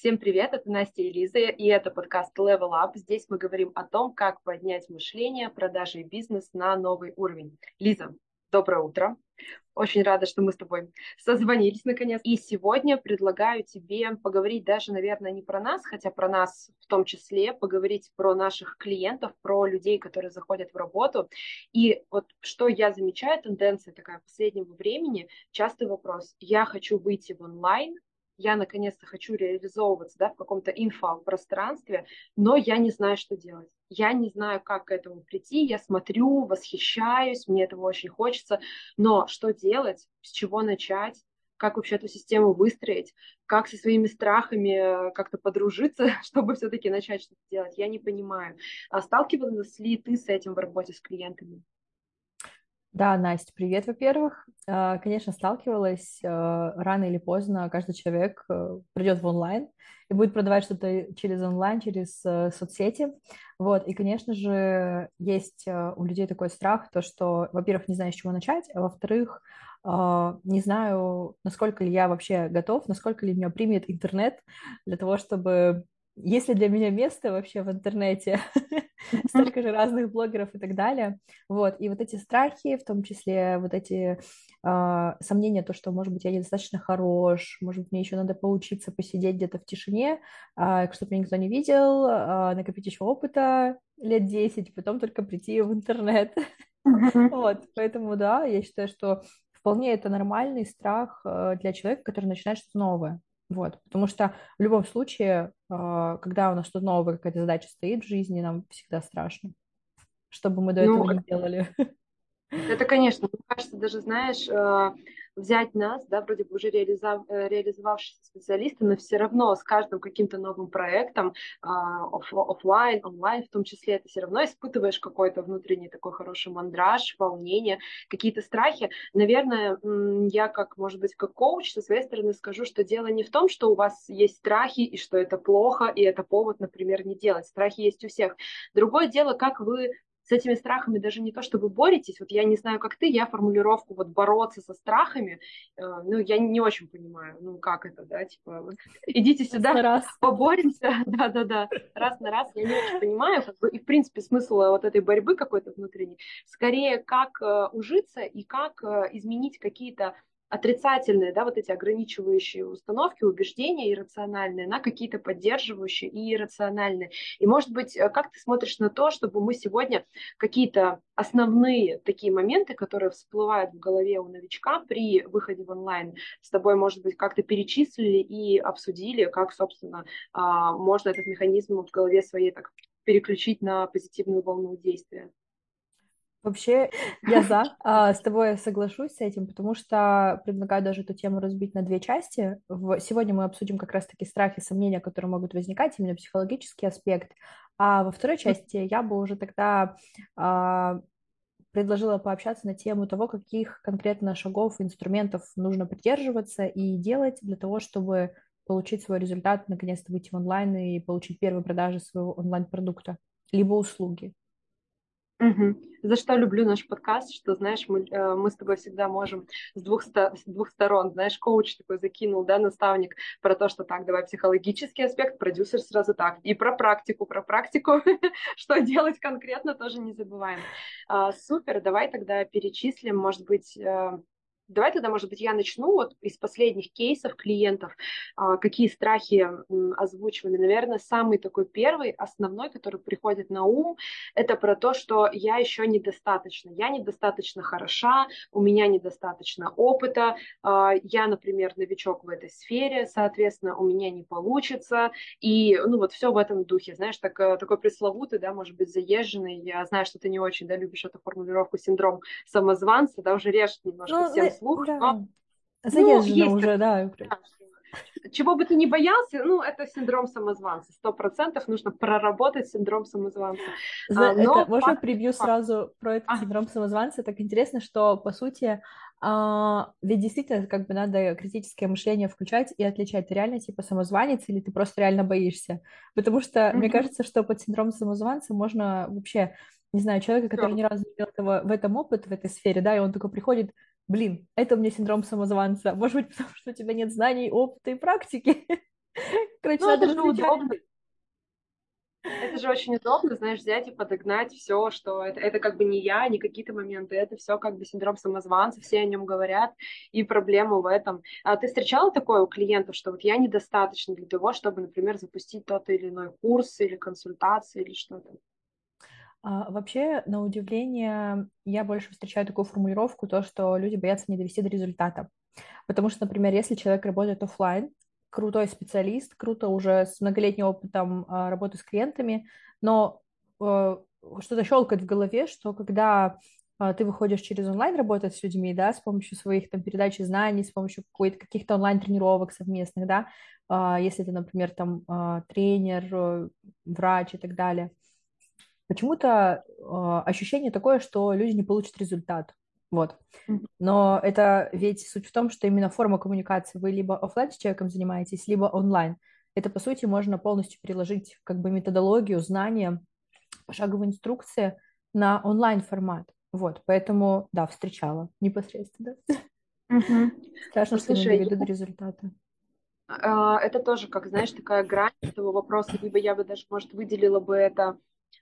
Всем привет, это Настя и Лиза, и это подкаст Level Up. Здесь мы говорим о том, как поднять мышление, продажи и бизнес на новый уровень. Лиза, доброе утро. Очень рада, что мы с тобой созвонились наконец. И сегодня предлагаю тебе поговорить даже, наверное, не про нас, хотя про нас в том числе, поговорить про наших клиентов, про людей, которые заходят в работу. И вот что я замечаю, тенденция такая последнего времени, частый вопрос. Я хочу выйти в онлайн, я наконец-то хочу реализовываться да, в каком-то инфопространстве, но я не знаю, что делать. Я не знаю, как к этому прийти. Я смотрю, восхищаюсь, мне этого очень хочется. Но что делать, с чего начать, как вообще эту систему выстроить, как со своими страхами как-то подружиться, чтобы все-таки начать что-то делать, я не понимаю. А сталкивалась ли ты с этим в работе с клиентами? Да, Настя, привет, во-первых. А, конечно, сталкивалась. А, рано или поздно каждый человек э, придет в онлайн и будет продавать что-то через онлайн, через соцсети. Вот. И, конечно же, есть у людей такой страх, то, что, во-первых, не знаю, с чего начать, а во-вторых, а, не знаю, насколько ли я вообще готов, насколько ли меня примет интернет для того, чтобы есть ли для меня место вообще в интернете, столько же разных блогеров и так далее. Вот, и вот эти страхи, в том числе вот эти э, сомнения, то, что, может быть, я недостаточно хорош, может быть, мне еще надо поучиться посидеть где-то в тишине, э, чтобы меня никто не видел, э, накопить еще опыта лет 10, потом только прийти в интернет. Вот, поэтому, да, я считаю, что вполне это нормальный страх э, для человека, который начинает что-то новое. Вот, потому что в любом случае, а, когда у нас что-то новое, какая-то задача стоит в жизни, нам всегда страшно, что бы мы до ну, этого не делали. Это, конечно, мне кажется, даже, знаешь, а, взять нас, да, вроде бы уже реализов, э, реализовавшиеся специалисты, но все равно с каждым каким-то новым проектом, а, оф, офлайн, онлайн в том числе, ты все равно испытываешь какой-то внутренний такой хороший мандраж, волнение, какие-то страхи. Наверное, я как, может быть, как коуч со своей стороны скажу, что дело не в том, что у вас есть страхи и что это плохо, и это повод, например, не делать. Страхи есть у всех. Другое дело, как вы с этими страхами даже не то, что вы боретесь, вот я не знаю, как ты, я формулировку вот бороться со страхами, э, ну, я не очень понимаю, ну, как это, да, типа, идите сюда, раз. поборемся, да-да-да, раз на раз, я не очень понимаю, как бы, и, в принципе, смысл вот этой борьбы какой-то внутренней, скорее, как э, ужиться и как э, изменить какие-то отрицательные, да, вот эти ограничивающие установки, убеждения иррациональные на какие-то поддерживающие и иррациональные. И, может быть, э, как ты смотришь на то, чтобы мы сегодня какие-то основные такие моменты, которые всплывают в голове у новичка при выходе в онлайн, с тобой, может быть, как-то перечислили и обсудили, как, собственно, а, можно этот механизм в голове своей так переключить на позитивную волну действия? Вообще, я за, а, с тобой соглашусь с этим, потому что предлагаю даже эту тему разбить на две части. Сегодня мы обсудим как раз-таки страхи, сомнения, которые могут возникать, именно психологический аспект. А во второй части я бы уже тогда а, предложила пообщаться на тему того, каких конкретно шагов, инструментов нужно придерживаться и делать для того, чтобы получить свой результат, наконец-то выйти в онлайн и получить первые продажи своего онлайн-продукта, либо услуги. Угу. За что люблю наш подкаст, что, знаешь, мы, э, мы с тобой всегда можем с двух, с двух сторон, знаешь, коуч такой закинул, да, наставник про то, что так, давай психологический аспект, продюсер сразу так, и про практику, про практику, что делать конкретно, тоже не забываем. А, супер, давай тогда перечислим, может быть, э, Давай тогда, может быть, я начну вот из последних кейсов клиентов, а, какие страхи озвучивали. Наверное, самый такой первый, основной, который приходит на ум, это про то, что я еще недостаточно, я недостаточно хороша, у меня недостаточно опыта, а, я, например, новичок в этой сфере, соответственно, у меня не получится, и, ну, вот все в этом духе, знаешь, так, э, такой пресловутый, да, может быть, заезженный, я знаю, что ты не очень, да, любишь эту формулировку синдром самозванца, да, уже режет немножко ну, всем слух, да. но... Заезжено ну, уже, да. Чего бы ты ни боялся, ну, это синдром самозванца. Сто процентов нужно проработать синдром самозванца. За, а, но это, можно прибью сразу про этот а. синдром самозванца? Так интересно, что, по сути, а, ведь действительно как бы надо критическое мышление включать и отличать, ты реально типа самозванец или ты просто реально боишься. Потому что mm-hmm. мне кажется, что под синдром самозванца можно вообще, не знаю, человека, который ни разу не имел этого, в этом опыт, в этой сфере, да, и он такой приходит, блин, это у меня синдром самозванца. Может быть, потому что у тебя нет знаний, опыта и практики. Короче, ну, это же удобно. Это же очень удобно, знаешь, взять и подогнать все, что это, это как бы не я, не какие-то моменты, это все как бы синдром самозванца, все о нем говорят, и проблема в этом. А ты встречала такое у клиентов, что вот я недостаточно для того, чтобы, например, запустить тот или иной курс или консультацию или что-то? А, вообще, на удивление, я больше встречаю такую формулировку, то, что люди боятся не довести до результата. Потому что, например, если человек работает офлайн, крутой специалист, круто уже с многолетним опытом а, работы с клиентами, но э, что-то щелкает в голове, что когда а, ты выходишь через онлайн работать с людьми, да, с помощью своих там передачи знаний, с помощью каких-то онлайн-тренировок совместных, да, а, если ты, например, там тренер, э, врач и так далее, почему-то ощущение такое, что люди не получат результат. Вот. Но это ведь суть в том, что именно форма коммуникации вы либо офлайн с человеком занимаетесь, либо онлайн. Это, по сути, можно полностью переложить как бы методологию, знания, пошаговые инструкции на онлайн-формат. Вот, поэтому, да, встречала непосредственно. Угу. Страшно, ну, что слушай, не доведу до результата. А, это тоже, как, знаешь, такая грань этого вопроса, либо я бы даже, может, выделила бы это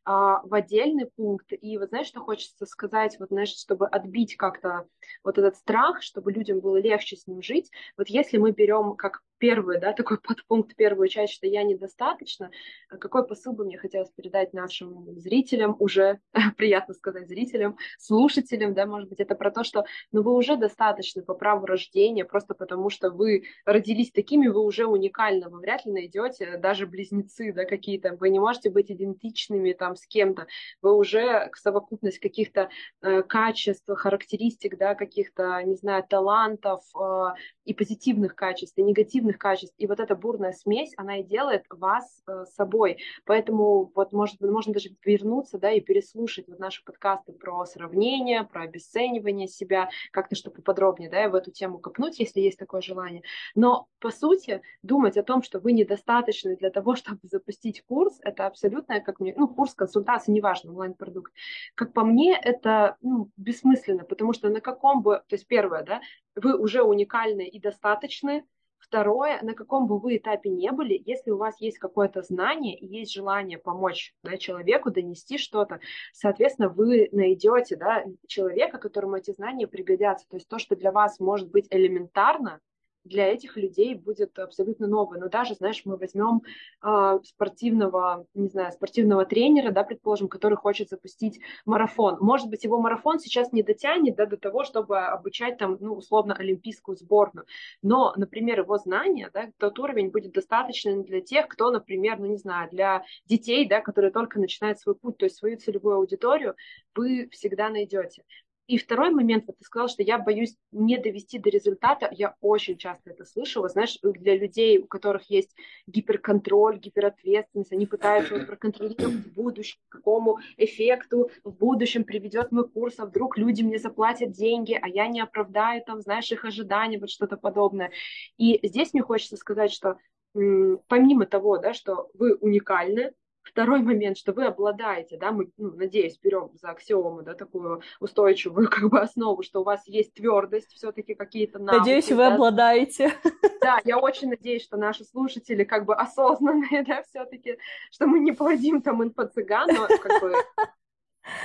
в отдельный пункт. И вот знаешь, что хочется сказать, вот знаешь, чтобы отбить как-то вот этот страх, чтобы людям было легче с ним жить. Вот если мы берем как первый, да, такой подпункт, первую часть, что я недостаточно, какой посыл бы мне хотелось передать нашим зрителям, уже приятно сказать зрителям, слушателям, да, может быть, это про то, что ну, вы уже достаточно по праву рождения, просто потому что вы родились такими, вы уже уникальны, вы вряд ли найдете даже близнецы, да, какие-то, вы не можете быть идентичными там с кем-то, вы уже совокупность каких-то э, качеств, характеристик, да, каких-то, не знаю, талантов э, и позитивных качеств, и негативных качеств. И вот эта бурная смесь, она и делает вас э, собой. Поэтому вот может, можно даже вернуться, да, и переслушать вот наши подкасты про сравнение, про обесценивание себя, как-то чтобы поподробнее, да, в эту тему копнуть, если есть такое желание. Но, по сути, думать о том, что вы недостаточны для того, чтобы запустить курс, это абсолютно, как мне, ну, курс консультации, неважно, онлайн-продукт. Как по мне, это ну, бессмысленно, потому что на каком бы, то есть первое, да, вы уже уникальны и достаточны, Второе, на каком бы вы этапе не были, если у вас есть какое-то знание и есть желание помочь да, человеку донести что-то, соответственно, вы найдете да, человека, которому эти знания пригодятся. То есть то, что для вас может быть элементарно, для этих людей будет абсолютно новое. Но даже, знаешь, мы возьмем э, спортивного, не знаю, спортивного тренера, да, предположим, который хочет запустить марафон. Может быть, его марафон сейчас не дотянет да, до того, чтобы обучать там, ну, условно, олимпийскую сборную. Но, например, его знания, да, тот уровень будет достаточным для тех, кто, например, ну, не знаю, для детей, да, которые только начинают свой путь, то есть свою целевую аудиторию, вы всегда найдете. И второй момент, вот ты сказал, что я боюсь не довести до результата. Я очень часто это слышала. Знаешь, для людей, у которых есть гиперконтроль, гиперответственность, они пытаются вот проконтролировать в будущем, к какому эффекту в будущем приведет мой курс, а вдруг люди мне заплатят деньги, а я не оправдаю там, знаешь, их ожидания, вот что-то подобное. И здесь мне хочется сказать, что помимо того, да, что вы уникальны, Второй момент, что вы обладаете, да, мы, ну, надеюсь, берем за аксиому, да, такую устойчивую как бы основу, что у вас есть твердость, все-таки какие-то навыки. Надеюсь, вы да. обладаете. Да, я очень надеюсь, что наши слушатели как бы осознанные, да, все-таки, что мы не плодим там инфо-цыган, но как бы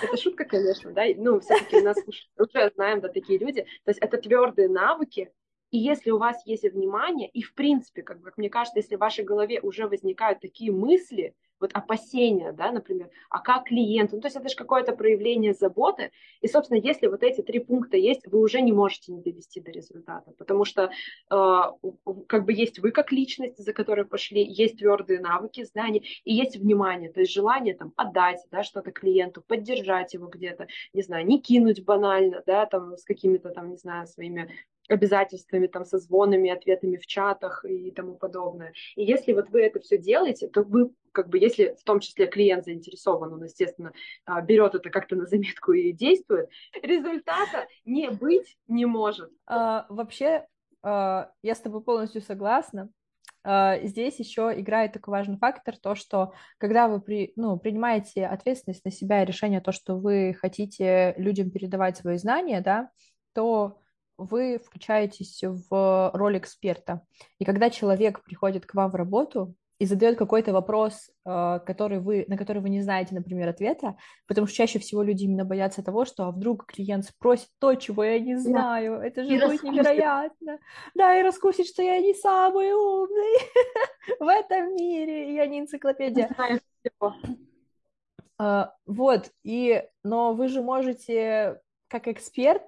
это шутка, конечно, да, ну, все-таки нас уже знаем, да, такие люди. То есть это твердые навыки, и если у вас есть внимание, и в принципе, как, как мне кажется, если в вашей голове уже возникают такие мысли, вот опасения, да, например, а как клиент, ну, то есть это же какое-то проявление заботы, и, собственно, если вот эти три пункта есть, вы уже не можете не довести до результата, потому что э, как бы есть вы как личность, за которой пошли, есть твердые навыки, знания, и есть внимание, то есть желание там отдать, да, что-то клиенту, поддержать его где-то, не знаю, не кинуть банально, да, там с какими-то там, не знаю, своими обязательствами, там, со звонами, ответами в чатах и тому подобное. И если вот вы это все делаете, то вы, как бы, если в том числе клиент заинтересован, он, естественно, а, берет это как-то на заметку и действует, результата не быть не может. А, вообще, а, я с тобой полностью согласна. А, здесь еще играет такой важный фактор, то, что когда вы при, ну, принимаете ответственность на себя и решение, то, что вы хотите людям передавать свои знания, да, то вы включаетесь в роль эксперта. И когда человек приходит к вам в работу, и задает какой-то вопрос, э, который вы, на который вы не знаете, например, ответа, потому что чаще всего люди именно боятся того, что а вдруг клиент спросит то, чего я не знаю, да. это же и будет раскусит. невероятно. Да, и раскусит, что я не самый умный в этом мире, я не энциклопедия. Uh, вот, и, но вы же можете, как эксперт,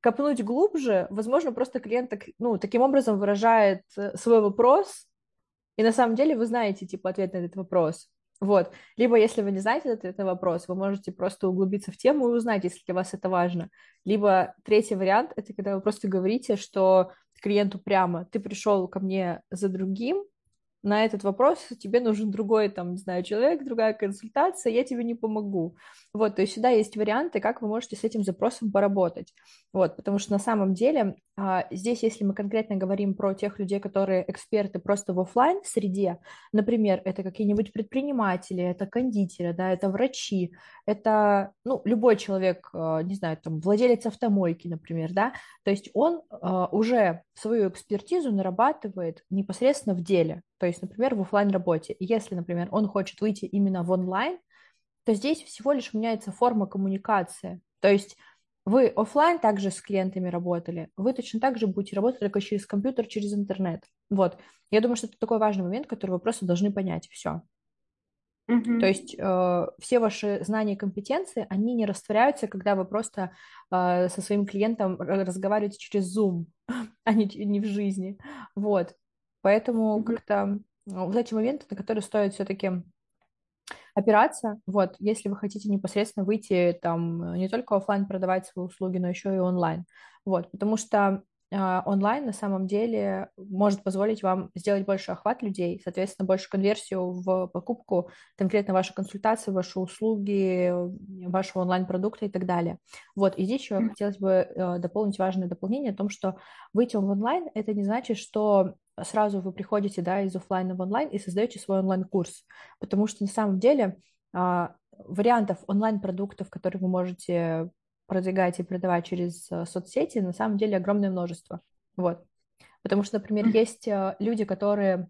копнуть глубже, возможно, просто клиент так, ну, таким образом выражает э, свой вопрос, и на самом деле вы знаете, типа, ответ на этот вопрос. Вот. Либо, если вы не знаете ответ на вопрос, вы можете просто углубиться в тему и узнать, если для вас это важно. Либо третий вариант — это когда вы просто говорите, что клиенту прямо, ты пришел ко мне за другим, на этот вопрос тебе нужен другой, там, не знаю, человек, другая консультация, я тебе не помогу. Вот, то есть сюда есть варианты, как вы можете с этим запросом поработать. Вот, потому что на самом деле а, здесь, если мы конкретно говорим про тех людей, которые эксперты просто в офлайн среде, например, это какие-нибудь предприниматели, это кондитеры, да, это врачи, это, ну, любой человек, а, не знаю, там, владелец автомойки, например, да, то есть он а, уже свою экспертизу нарабатывает непосредственно в деле, то есть, например, в офлайн работе. Если, например, он хочет выйти именно в онлайн, то здесь всего лишь меняется форма коммуникации. То есть вы офлайн также с клиентами работали, вы точно так же будете работать только через компьютер, через интернет. Вот. Я думаю, что это такой важный момент, который вы просто должны понять. Все. Mm-hmm. То есть э, все ваши знания и компетенции, они не растворяются, когда вы просто э, со своим клиентом разговариваете через Zoom, а не, не в жизни. Вот. Поэтому mm-hmm. как-то вот эти моменты, на которые стоит все-таки опираться. Вот, если вы хотите непосредственно выйти там не только офлайн продавать свои услуги, но еще и онлайн. Вот, потому что э, онлайн на самом деле может позволить вам сделать больше охват людей, соответственно, больше конверсию в покупку, конкретно ваши консультации, ваши услуги, вашего онлайн-продукта и так далее. Вот, и здесь еще хотелось бы э, дополнить важное дополнение о том, что выйти в онлайн, это не значит, что сразу вы приходите да, из офлайна в онлайн и создаете свой онлайн-курс. Потому что на самом деле а, вариантов онлайн-продуктов, которые вы можете продвигать и продавать через а, соцсети, на самом деле огромное множество. Вот. Потому что, например, есть а, люди, которые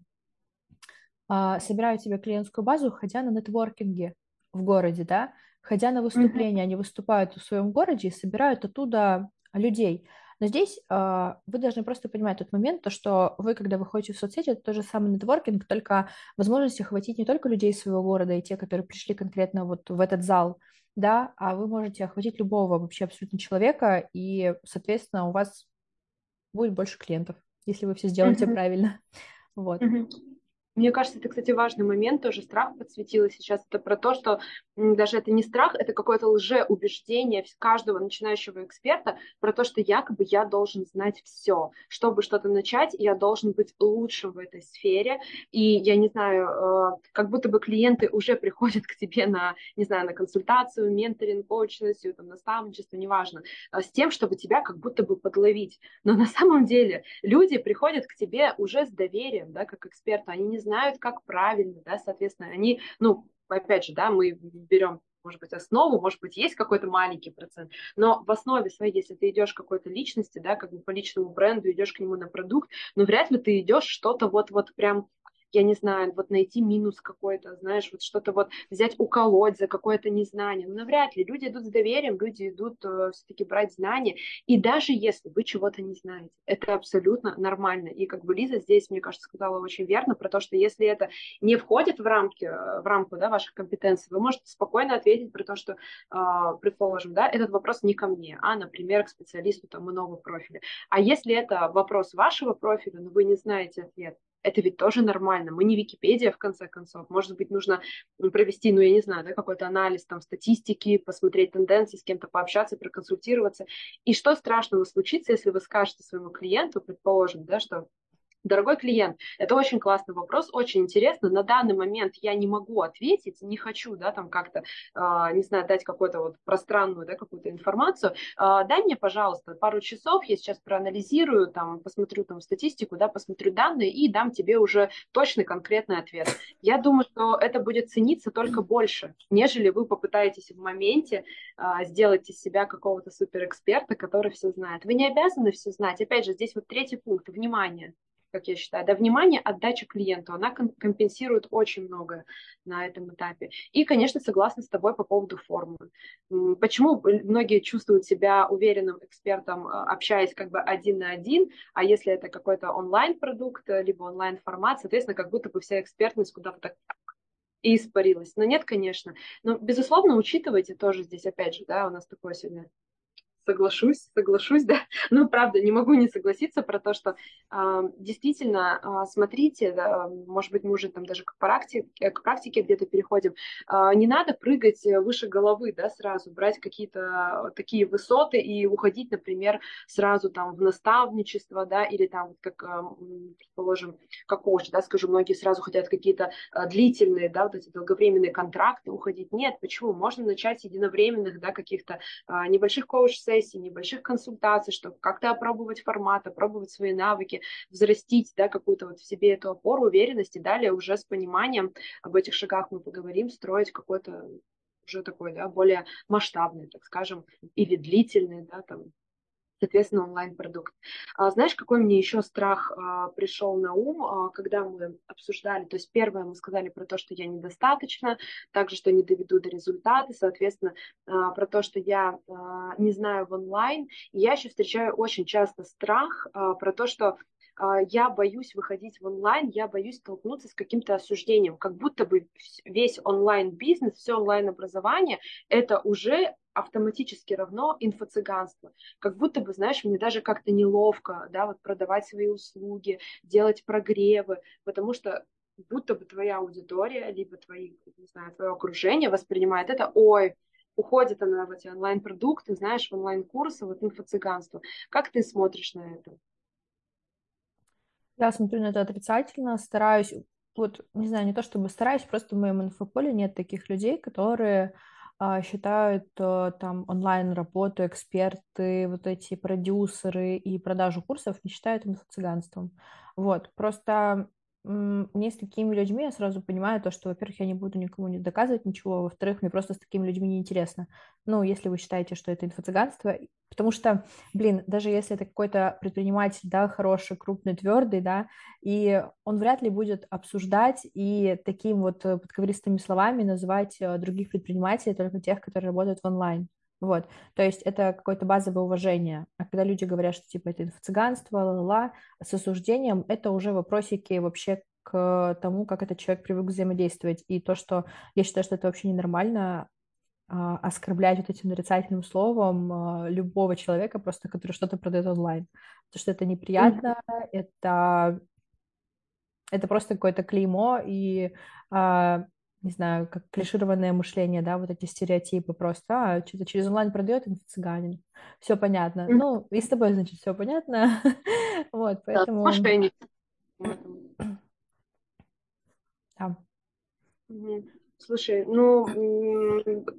собирают себе клиентскую базу, ходя на нетворкинге в городе, да, ходя на выступления, mm-hmm. они выступают в своем городе и собирают оттуда людей. Но здесь э, вы должны просто понимать тот момент, то, что вы, когда выходите в соцсети, это тот же самый нетворкинг, только возможность охватить не только людей своего города и те, которые пришли конкретно вот в этот зал, да, а вы можете охватить любого вообще абсолютно человека, и, соответственно, у вас будет больше клиентов, если вы все сделаете mm-hmm. правильно. Вот. Mm-hmm. Мне кажется, это, кстати, важный момент, тоже страх подсветила сейчас. Это про то, что даже это не страх, это какое-то лжеубеждение каждого начинающего эксперта про то, что якобы я должен знать все. Чтобы что-то начать, я должен быть лучшим в этой сфере. И я не знаю, э, как будто бы клиенты уже приходят к тебе на, не знаю, на консультацию, менторинг, коучинг, там, наставничество, неважно, э, с тем, чтобы тебя как будто бы подловить. Но на самом деле люди приходят к тебе уже с доверием, да, как эксперту. Они не знают, как правильно, да, соответственно, они, ну, опять же, да, мы берем может быть, основу, может быть, есть какой-то маленький процент, но в основе своей, если ты идешь к какой-то личности, да, как бы по личному бренду, идешь к нему на продукт, но вряд ли ты идешь что-то вот-вот прям я не знаю, вот найти минус какой-то, знаешь, вот что-то вот взять, уколоть за какое-то незнание. Ну, навряд ли. Люди идут с доверием, люди идут э, все-таки брать знания. И даже если вы чего-то не знаете, это абсолютно нормально. И как бы Лиза здесь, мне кажется, сказала очень верно про то, что если это не входит в рамки, э, в рамку да, ваших компетенций, вы можете спокойно ответить про то, что, э, предположим, да, этот вопрос не ко мне, а, например, к специалисту там иного профиля. А если это вопрос вашего профиля, но вы не знаете ответ, это ведь тоже нормально. Мы не Википедия, в конце концов. Может быть, нужно провести, ну, я не знаю, да, какой-то анализ там статистики, посмотреть тенденции, с кем-то пообщаться, проконсультироваться. И что страшного случится, если вы скажете своему клиенту, предположим, да, что Дорогой клиент, это очень классный вопрос, очень интересно. На данный момент я не могу ответить, не хочу, да, там как-то, э, не знаю, дать какую-то вот пространную, да, какую-то информацию. Э, дай мне, пожалуйста, пару часов, я сейчас проанализирую, там, посмотрю там статистику, да, посмотрю данные и дам тебе уже точный, конкретный ответ. Я думаю, что это будет цениться только больше, нежели вы попытаетесь в моменте э, сделать из себя какого-то суперэксперта, который все знает. Вы не обязаны все знать. Опять же, здесь вот третий пункт, внимание как я считаю. Да, внимание, отдача клиенту, она компенсирует очень многое на этом этапе. И, конечно, согласна с тобой по поводу формы. Почему многие чувствуют себя уверенным экспертом, а, общаясь как бы один на один, а если это какой-то онлайн-продукт, либо онлайн-формат, соответственно, как будто бы вся экспертность куда-то так и испарилась. Но нет, конечно. Но, безусловно, учитывайте тоже здесь, опять же, да, у нас такое сегодня соглашусь, соглашусь, да. Ну, правда, не могу не согласиться про то, что э, действительно, э, смотрите, да, может быть, мы уже там даже к практике, к практике где-то переходим, э, не надо прыгать выше головы, да, сразу, брать какие-то такие высоты и уходить, например, сразу там в наставничество, да, или там, как, э, предположим, как коуч, да, скажу, многие сразу хотят какие-то э, длительные, да, вот эти долговременные контракты уходить. Нет, почему? Можно начать единовременных, да, каких-то э, небольших коуч-сессий, сессий, небольших консультаций, чтобы как-то опробовать формат, опробовать свои навыки, взрастить да, какую-то вот в себе эту опору, уверенность, и далее уже с пониманием об этих шагах мы поговорим, строить какой-то уже такой, да, более масштабный, так скажем, или длительный, да, там, соответственно, онлайн-продукт. А, знаешь, какой мне еще страх а, пришел на ум, а, когда мы обсуждали, то есть первое мы сказали про то, что я недостаточно, также, что не доведу до результата, соответственно, а, про то, что я а, не знаю в онлайн, и я еще встречаю очень часто страх а, про то, что а, я боюсь выходить в онлайн, я боюсь столкнуться с каким-то осуждением, как будто бы весь онлайн-бизнес, все онлайн-образование, это уже автоматически равно инфо-цыганство. Как будто бы, знаешь, мне даже как-то неловко, да, вот продавать свои услуги, делать прогревы, потому что будто бы твоя аудитория, либо твои, не знаю, твое окружение воспринимает это, ой, уходит она в эти онлайн-продукты, знаешь, в онлайн-курсы, вот инфо-цыганство. Как ты смотришь на это? Я смотрю на это отрицательно, стараюсь, вот, не знаю, не то чтобы стараюсь, просто в моем инфополе нет таких людей, которые считают а, там онлайн-работу, эксперты, вот эти продюсеры и продажу курсов не считают инфо-цыганством. Вот, просто мне с такими людьми я сразу понимаю то, что, во-первых, я не буду никому не доказывать ничего, а во-вторых, мне просто с такими людьми неинтересно. Ну, если вы считаете, что это инфо-цыганство, потому что, блин, даже если это какой-то предприниматель, да, хороший, крупный, твердый, да, и он вряд ли будет обсуждать и таким вот э, подковыристыми словами называть э, других предпринимателей, только тех, которые работают в онлайн. Вот, то есть это какое-то базовое уважение. А когда люди говорят, что типа это инфо-цыганство, ла-ла-ла, с осуждением, это уже вопросики вообще к тому, как этот человек привык взаимодействовать. И то, что я считаю, что это вообще ненормально, а, оскорблять вот этим нарицательным словом а, любого человека, просто который что-то продает онлайн. Потому что это неприятно, mm-hmm. это, это просто какое-то клеймо, и а, не знаю, как клишированное мышление, да, вот эти стереотипы просто, а, что-то через онлайн продает инфо-цыганин, все понятно. Mm-hmm. Ну, и с тобой, значит, все понятно. вот, поэтому... Да, мошенник. Да. Слушай, ну,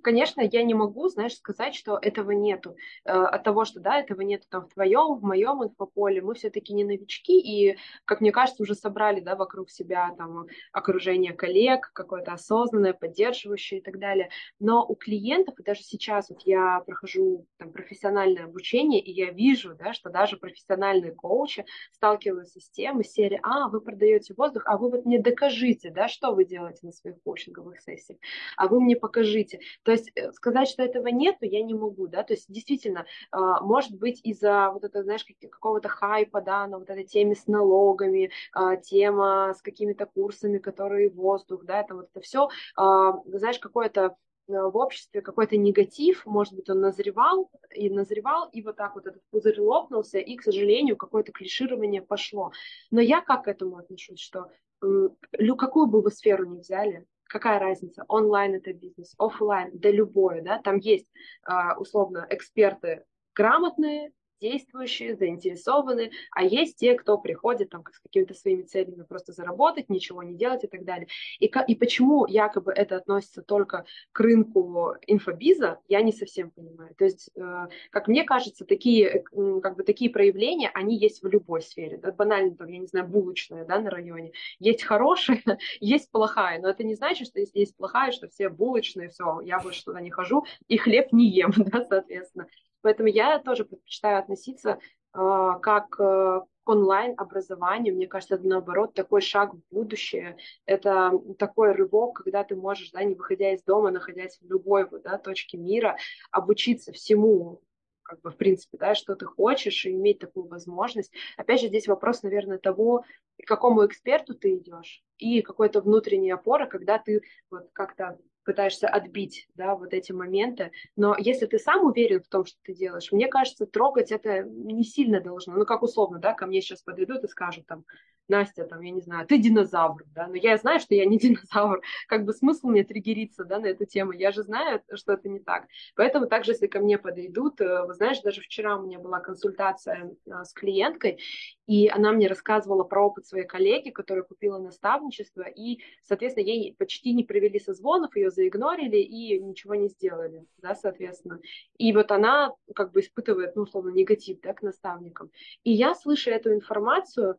конечно, я не могу, знаешь, сказать, что этого нету. Э, от того, что, да, этого нету там в твоем, в моем инфополе, мы все-таки не новички, и, как мне кажется, уже собрали, да, вокруг себя там окружение коллег, какое-то осознанное, поддерживающее и так далее. Но у клиентов, и даже сейчас вот я прохожу там профессиональное обучение, и я вижу, да, что даже профессиональные коучи сталкиваются с тем из серии, а, вы продаете воздух, а вы вот мне докажите, да, что вы делаете на своих коучинговых сессиях сессиях, а вы мне покажите. То есть э, сказать, что этого нету, я не могу, да, то есть действительно, а, может быть, из-за вот это, знаешь, какого-то хайпа, да, на вот этой теме с налогами, а, тема с какими-то курсами, которые воздух, да, это вот это все, а, знаешь, какое-то э, в обществе какой-то негатив, может быть, он назревал и назревал, и вот так вот этот пузырь лопнулся, и, к сожалению, какое-то клиширование пошло. Но я как к этому отношусь, что какую бы вы сферу ни взяли, какая разница, онлайн это бизнес, офлайн, да любое, да, там есть а, условно эксперты грамотные, действующие, заинтересованы, а есть те, кто приходит там с какими-то своими целями просто заработать, ничего не делать и так далее. И, и почему якобы это относится только к рынку инфобиза, я не совсем понимаю. То есть, э, как мне кажется, такие, как бы такие проявления, они есть в любой сфере. Да, банально, там, я не знаю, булочная да, на районе. Есть хорошая, есть плохая, но это не значит, что если есть плохая, что все булочные, все, я больше туда не хожу и хлеб не ем, да, соответственно. Поэтому я тоже предпочитаю относиться э, как э, онлайн-образованию, мне кажется, это наоборот такой шаг в будущее, это такой рывок, когда ты можешь, да, не выходя из дома, находясь в любой да, точке мира, обучиться всему, как бы, в принципе, да, что ты хочешь, и иметь такую возможность. Опять же, здесь вопрос, наверное, того, к какому эксперту ты идешь, и какой-то внутренней опоры, когда ты вот как-то пытаешься отбить, да, вот эти моменты. Но если ты сам уверен в том, что ты делаешь, мне кажется, трогать это не сильно должно. Ну, как условно, да, ко мне сейчас подойдут и скажут там, Настя, там, я не знаю, ты динозавр, да, но я знаю, что я не динозавр, как бы смысл мне триггериться, да, на эту тему, я же знаю, что это не так. Поэтому также, если ко мне подойдут, э, вы знаешь, даже вчера у меня была консультация э, с клиенткой, и она мне рассказывала про опыт своей коллеги, которая купила наставничество, и, соответственно, ей почти не провели созвонов, ее заигнорили и ничего не сделали, да, соответственно. И вот она как бы испытывает, ну, условно, негатив, да, к наставникам. И я, слыша эту информацию,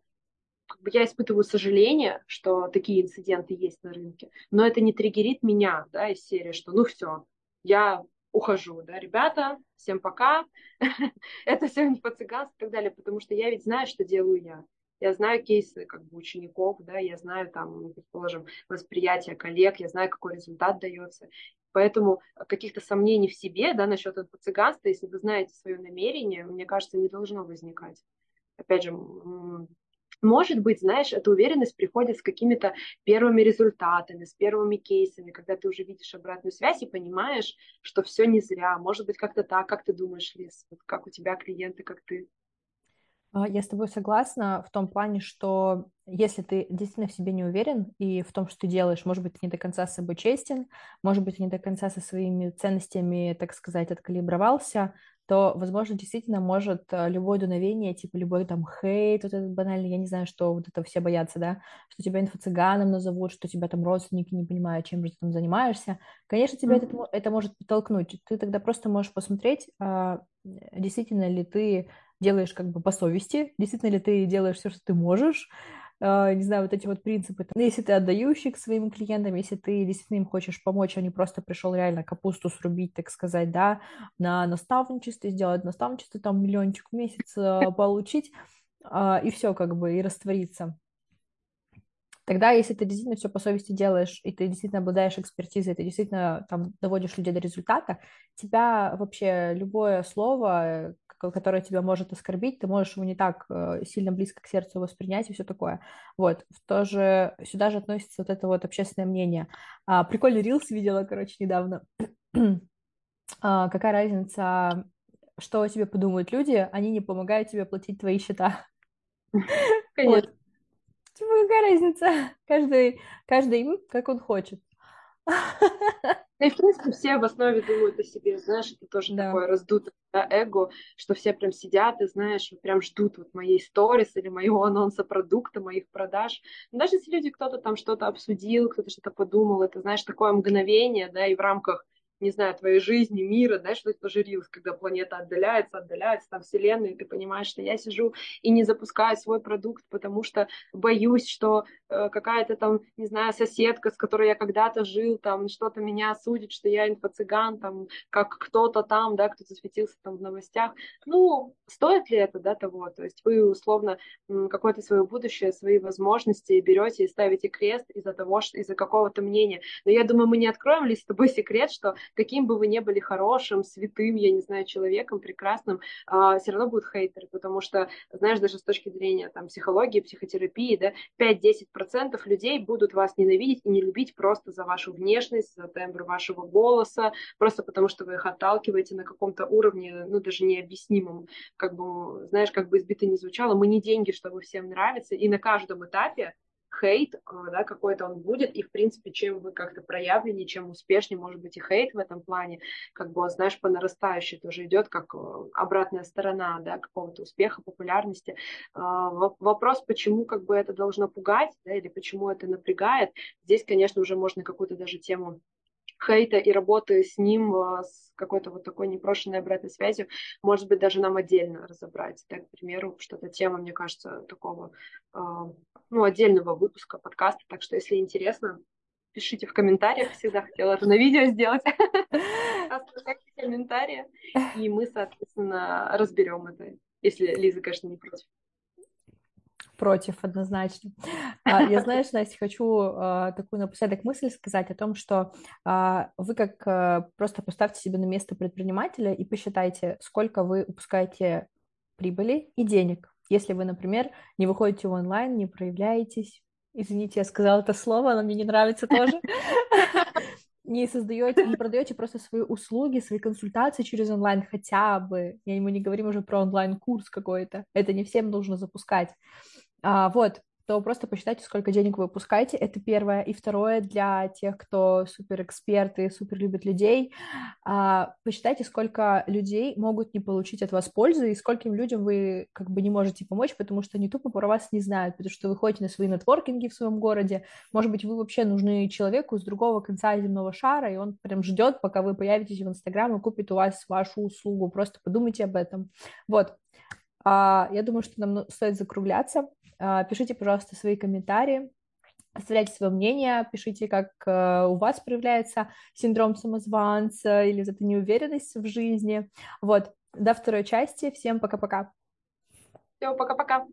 я испытываю сожаление, что такие инциденты есть на рынке, но это не триггерит меня, да, из серии, что ну все, я ухожу, да, ребята, всем пока, это все не по-цыгански и так далее, потому что я ведь знаю, что делаю я. Я знаю кейсы как бы учеников, да, я знаю там, предположим, восприятие коллег, я знаю, какой результат дается. Поэтому каких-то сомнений в себе, да, насчет этого цыганства, если вы знаете свое намерение, мне кажется, не должно возникать. Опять же, может быть, знаешь, эта уверенность приходит с какими-то первыми результатами, с первыми кейсами, когда ты уже видишь обратную связь и понимаешь, что все не зря. Может быть, как-то так, как ты думаешь, Лиз, вот как у тебя клиенты, как ты? А, я с тобой согласна в том плане, что если ты действительно в себе не уверен и в том, что ты делаешь, может быть, ты не до конца с собой честен, может быть, ты не до конца со своими ценностями, так сказать, откалибровался, то, возможно, действительно может э, любое дуновение, типа любой там хейт, вот этот банальный, я не знаю, что вот это все боятся, да, что тебя инфо-цыганом назовут, что тебя там родственники не понимают, чем же ты там занимаешься. Конечно, тебя mm-hmm. это, это может подтолкнуть. Ты тогда просто можешь посмотреть, а, действительно ли ты делаешь как бы по совести, действительно ли ты делаешь все, что ты можешь, не знаю, вот эти вот принципы. Ну, если ты отдающий к своим клиентам, если ты действительно им хочешь помочь, а не просто пришел реально капусту срубить, так сказать, да, на наставничестве, сделать наставничество, там миллиончик в месяц а, получить, а, и все как бы, и раствориться. Тогда, если ты действительно все по совести делаешь, и ты действительно обладаешь экспертизой, ты действительно там доводишь людей до результата, тебя вообще любое слово, которое тебя может оскорбить, ты можешь его не так э, сильно близко к сердцу воспринять и все такое. Вот, тоже сюда же относится вот это вот общественное мнение. А, прикольный рилс видела, короче, недавно. а, какая разница, что о тебе подумают люди, они не помогают тебе платить твои счета. Конечно. Вот. Типа, какая разница? Каждый, каждый как он хочет. Ну и, в принципе, все в основе думают о себе, знаешь, это тоже да. такое раздутое да, эго, что все прям сидят и, знаешь, прям ждут вот моей сторис или моего анонса продукта, моих продаж. Но даже если люди, кто-то там что-то обсудил, кто-то что-то подумал, это, знаешь, такое мгновение, да, и в рамках не знаю, твоей жизни, мира, знаешь, что это рилс, когда планета отдаляется, отдаляется, там Вселенная, и ты понимаешь, что я сижу и не запускаю свой продукт, потому что боюсь, что э, какая-то там, не знаю, соседка, с которой я когда-то жил, там что-то меня осудит, что я инфо-цыган, там, как кто-то там, да, кто-то светился там в новостях. Ну, стоит ли это, да, того? То есть вы условно какое-то свое будущее, свои возможности берете и ставите крест из-за того, что из-за какого-то мнения. Но я думаю, мы не откроем ли с тобой секрет, что каким бы вы ни были хорошим, святым, я не знаю, человеком, прекрасным, а, все равно будут хейтеры, потому что, знаешь, даже с точки зрения там, психологии, психотерапии, да, 5-10% людей будут вас ненавидеть и не любить просто за вашу внешность, за тембр вашего голоса, просто потому что вы их отталкиваете на каком-то уровне, ну, даже необъяснимом, как бы, знаешь, как бы избито не звучало, мы не деньги, чтобы всем нравиться, и на каждом этапе хейт, э, да, какой-то он будет, и, в принципе, чем вы как-то проявленнее, чем успешнее, может быть, и хейт в этом плане, как бы, знаешь, по нарастающей тоже идет, как э, обратная сторона, да, какого-то успеха, популярности. А, вопрос, почему, как бы, это должно пугать, да, или почему это напрягает, здесь, конечно, уже можно какую-то даже тему хейта и работы с ним, а, с какой-то вот такой непрошенной обратной связью, может быть, даже нам отдельно разобрать. Так, к примеру, что-то тема, мне кажется, такого, а, ну, отдельного выпуска подкаста. Так что, если интересно, пишите в комментариях. Всегда хотела это на видео сделать. Оставляйте комментарии, и мы, соответственно, разберем это, если Лиза, конечно, не против. Против однозначно. А, я, знаешь, Настя, хочу а, такую напоследок мысль сказать о том, что а, вы как просто поставьте себе на место предпринимателя и посчитайте, сколько вы упускаете прибыли и денег. Если вы, например, не выходите в онлайн, не проявляетесь, извините, я сказала это слово, оно мне не нравится тоже, не создаете, не продаете просто свои услуги, свои консультации через онлайн хотя бы. Я ему не говорим уже про онлайн-курс какой-то. Это не всем нужно запускать. А, вот, то просто посчитайте, сколько денег вы выпускаете. Это первое. И второе, для тех, кто супер эксперты, супер любит людей, а, посчитайте, сколько людей могут не получить от вас пользу и скольким людям вы как бы не можете помочь, потому что они тупо про вас не знают, потому что вы ходите на свои нетворкинги в своем городе. Может быть, вы вообще нужны человеку с другого конца земного шара, и он прям ждет, пока вы появитесь в Инстаграм и купит у вас вашу услугу. Просто подумайте об этом. Вот. А, я думаю, что нам стоит закругляться. А, пишите, пожалуйста, свои комментарии, оставляйте свое мнение, пишите, как э, у вас проявляется синдром самозванца или эта неуверенность в жизни. Вот, до второй части. Всем пока-пока. Все, пока-пока.